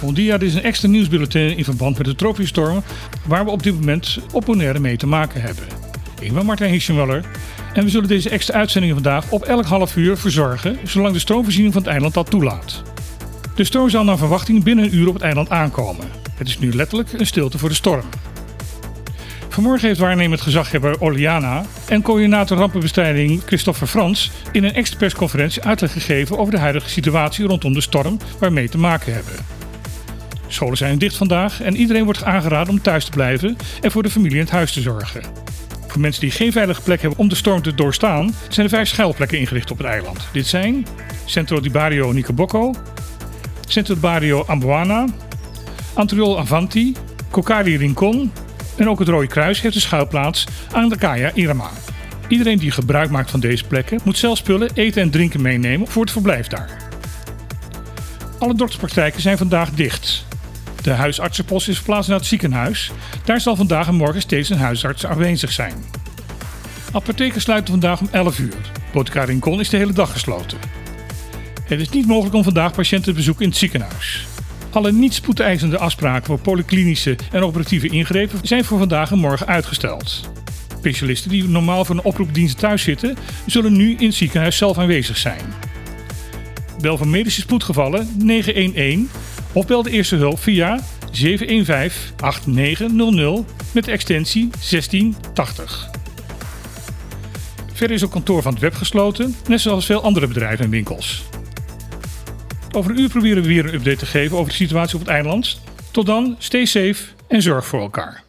Bon dia, dit is een extra nieuwsbulletin in verband met de tropische storm waar we op dit moment op Bonaire mee te maken hebben. Ik ben Martijn Hischenweller en we zullen deze extra uitzendingen vandaag op elk half uur verzorgen zolang de stroomvoorziening van het eiland dat toelaat. De storm zal naar verwachting binnen een uur op het eiland aankomen. Het is nu letterlijk een stilte voor de storm. Vanmorgen heeft waarnemend gezaghebber Oliana en coördinator rampenbestrijding Christopher Frans in een extra persconferentie uitleg gegeven over de huidige situatie rondom de storm waar we mee te maken hebben. Scholen zijn dicht vandaag en iedereen wordt aangeraden om thuis te blijven en voor de familie in het huis te zorgen. Voor mensen die geen veilige plek hebben om de storm te doorstaan, zijn er vijf schuilplekken ingericht op het eiland. Dit zijn Centro di Barrio Nicobocco, Centro di Barrio Amboana, Antriol Avanti, Cocari Rincon en ook het Rode Kruis heeft een schuilplaats aan de Kaya Irama. Iedereen die gebruik maakt van deze plekken moet zelf spullen, eten en drinken meenemen voor het verblijf daar. Alle dokterspraktijken zijn vandaag dicht. De huisartsenpost is verplaatst naar het ziekenhuis. Daar zal vandaag en morgen steeds een huisarts aanwezig zijn. Apotheken sluiten vandaag om 11 uur. Botica Rincon is de hele dag gesloten. Het is niet mogelijk om vandaag patiënten te bezoeken in het ziekenhuis. Alle niet spoedeisende afspraken voor polyklinische en operatieve ingrepen zijn voor vandaag en morgen uitgesteld. Specialisten die normaal voor een oproepdienst thuis zitten, zullen nu in het ziekenhuis zelf aanwezig zijn. Bel voor medische spoedgevallen 911 of bel de eerste hulp via 715-8900 met extensie 1680. Verder is ook kantoor van het web gesloten, net zoals veel andere bedrijven en winkels. Over een uur proberen we weer een update te geven over de situatie op het eiland. Tot dan, stay safe en zorg voor elkaar.